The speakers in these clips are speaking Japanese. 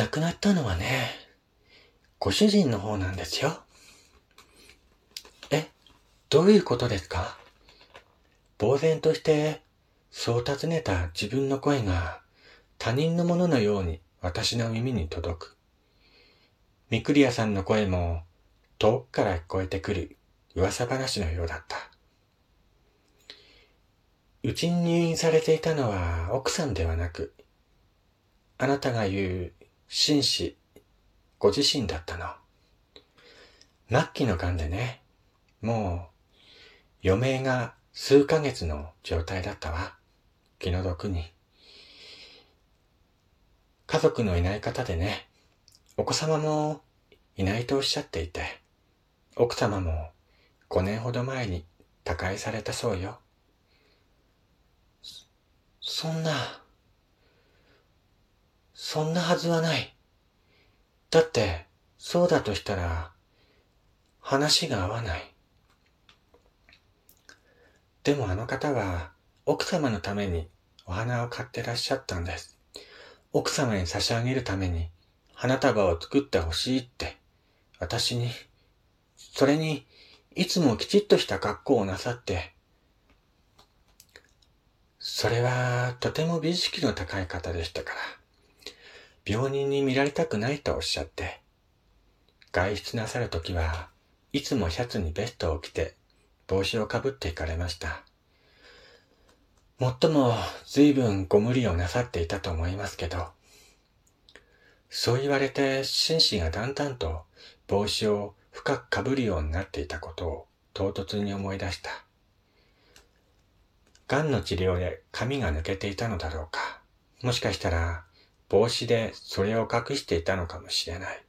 亡くなったのはね、ご主人の方なんですよ。え、どういうことですか？呆然として、そう尋ねた自分の声が他人のもののように私の耳に届く。ミクリアさんの声も遠くから聞こえてくる噂話のようだった。うちに入院されていたのは奥さんではなく、あなたが言う紳士、ご自身だったの。末期の癌でね、もう余命が数ヶ月の状態だったわ。気の毒に。家族のいない方でね、お子様もいないとおっしゃっていて、奥様も5年ほど前に他界されたそうよ。そんな、そんなはずはない。だって、そうだとしたら、話が合わない。でもあの方は、奥様のためにお花を買ってらっしゃったんです。奥様に差し上げるために花束を作ってほしいって、私に、それに、いつもきちっとした格好をなさって、それはとても美意識の高い方でしたから、病人に見られたくないとおっしゃって、外出なさるときはいつもシャツにベストを着て帽子をかぶって行かれました。もっとも随分ご無理をなさっていたと思いますけど、そう言われて紳士がだんだんと帽子を深くかぶるようになっていたことを唐突に思い出した。癌の治療で髪が抜けていたのだろうか。もしかしたら帽子でそれを隠していたのかもしれない。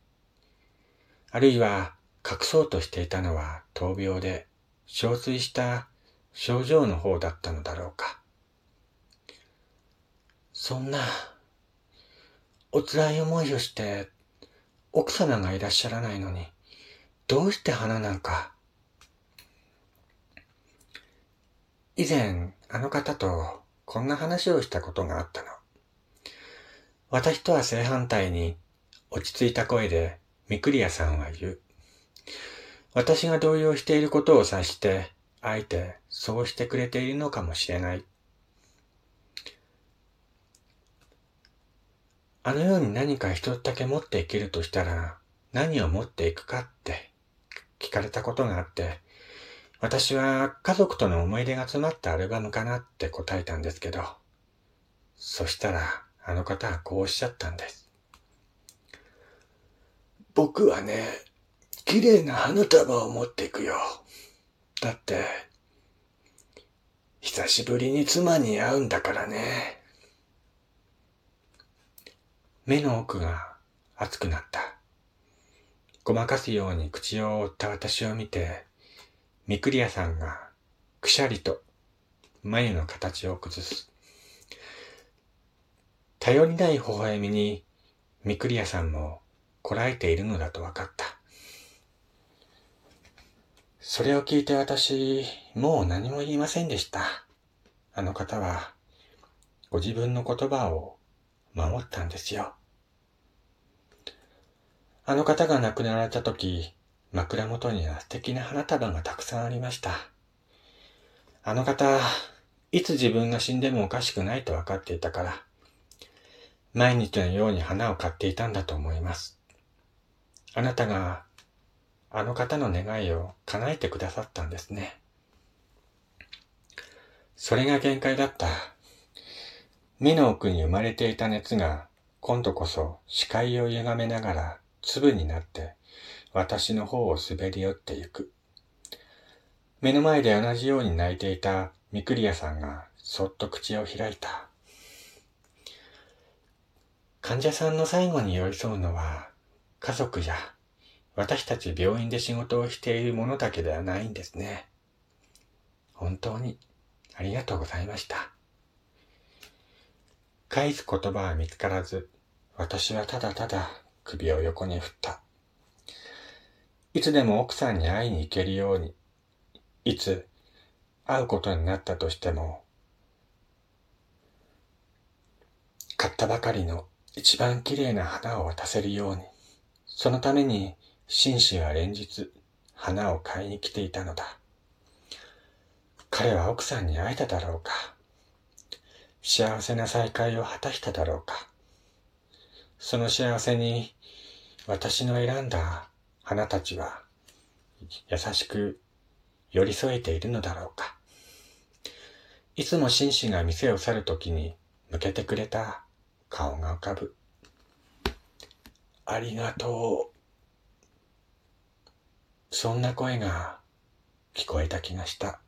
あるいは隠そうとしていたのは闘病で憔悴した症状の方だったのだろうか。そんな、お辛い思いをして、奥様がいらっしゃらないのに、どうして花なんか？以前、あの方とこんな話をしたことがあったの。私とは正反対に、落ち着いた声で、ミクリアさんは言う。私が動揺していることを察して、あえてそうしてくれているのかもしれない。あのように何か一つだけ持っていけるとしたら、何を持っていくかって聞かれたことがあって、私は家族との思い出が詰まったアルバムかなって答えたんですけど、そしたらあの方はこうおっしゃったんです。僕はね、綺麗な花束を持っていくよ。だって、久しぶりに妻に会うんだからね。目の奥が熱くなった。ごまかすように口を覆った私を見て、ミクリアさんがくしゃりと眉の形を崩す。頼りない微笑みにミクリアさんもこらえているのだと分かった。それを聞いて私、もう何も言いませんでした。あの方は、ご自分の言葉を守ったんですよ。あの方が亡くなられた時、枕元には素敵な花束がたくさんありました。あの方、いつ自分が死んでもおかしくないと分かっていたから、毎日のように花を買っていたんだと思います。あなたが、あの方の願いを叶えてくださったんですね。それが限界だった。目の奥に生まれていた熱が今度こそ視界を歪めながら粒になって私の方を滑り寄ってゆく。目の前で同じように泣いていたミクリアさんがそっと口を開いた。患者さんの最後に寄り添うのは家族や私たち病院で仕事をしているものだけではないんですね。本当にありがとうございました。返す言葉は見つからず、私はただただ首を横に振った。いつでも奥さんに会いに行けるように、いつ会うことになったとしても、買ったばかりの一番綺麗な花を渡せるように、そのために紳士は連日花を買いに来ていたのだ。彼は奥さんに会えただろうか。幸せな再会を果たしただろうか。その幸せに私の選んだ花たちは優しく寄り添えているのだろうか。いつも紳士が店を去るときに向けてくれた顔が浮かぶ。ありがとう。そんな声が聞こえた気がした。